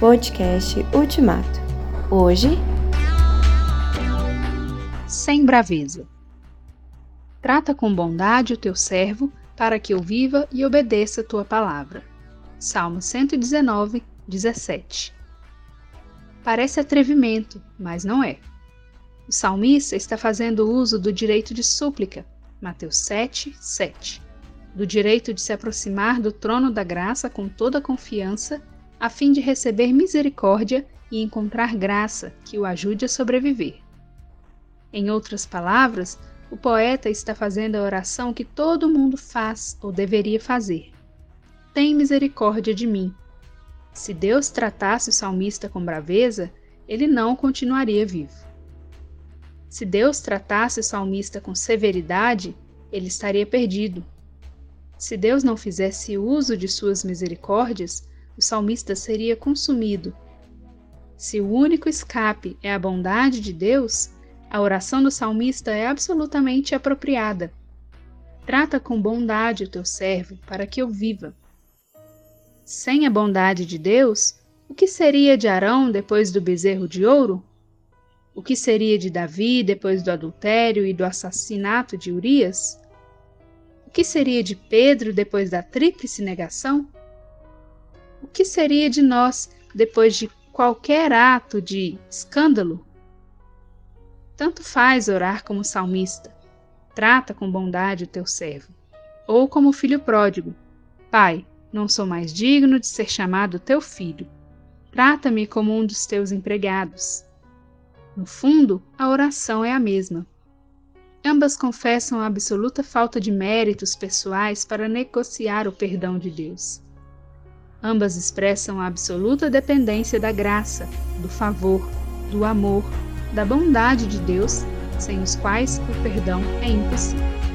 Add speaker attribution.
Speaker 1: Podcast Ultimato. Hoje.
Speaker 2: Sem braveza. Trata com bondade o teu servo, para que eu viva e obedeça a tua palavra. Salmo 119, 17. Parece atrevimento, mas não é. O salmista está fazendo uso do direito de súplica, Mateus 7, 7, do direito de se aproximar do trono da graça com toda confiança, a fim de receber misericórdia e encontrar graça que o ajude a sobreviver. Em outras palavras, o poeta está fazendo a oração que todo mundo faz ou deveria fazer. Tem misericórdia de mim. Se Deus tratasse o salmista com braveza, ele não continuaria vivo. Se Deus tratasse o salmista com severidade, ele estaria perdido. Se Deus não fizesse uso de suas misericórdias, o salmista seria consumido. Se o único escape é a bondade de Deus, a oração do salmista é absolutamente apropriada. Trata com bondade o teu servo, para que eu viva. Sem a bondade de Deus, o que seria de Arão depois do bezerro de ouro? O que seria de Davi depois do adultério e do assassinato de Urias? O que seria de Pedro depois da tríplice negação? O que seria de nós depois de qualquer ato de escândalo? Tanto faz orar como salmista. Trata com bondade o teu servo. Ou como filho pródigo. Pai, não sou mais digno de ser chamado teu filho. Trata-me como um dos teus empregados. No fundo, a oração é a mesma. Ambas confessam a absoluta falta de méritos pessoais para negociar o perdão de Deus. Ambas expressam a absoluta dependência da graça, do favor, do amor, da bondade de Deus, sem os quais o perdão é impossível.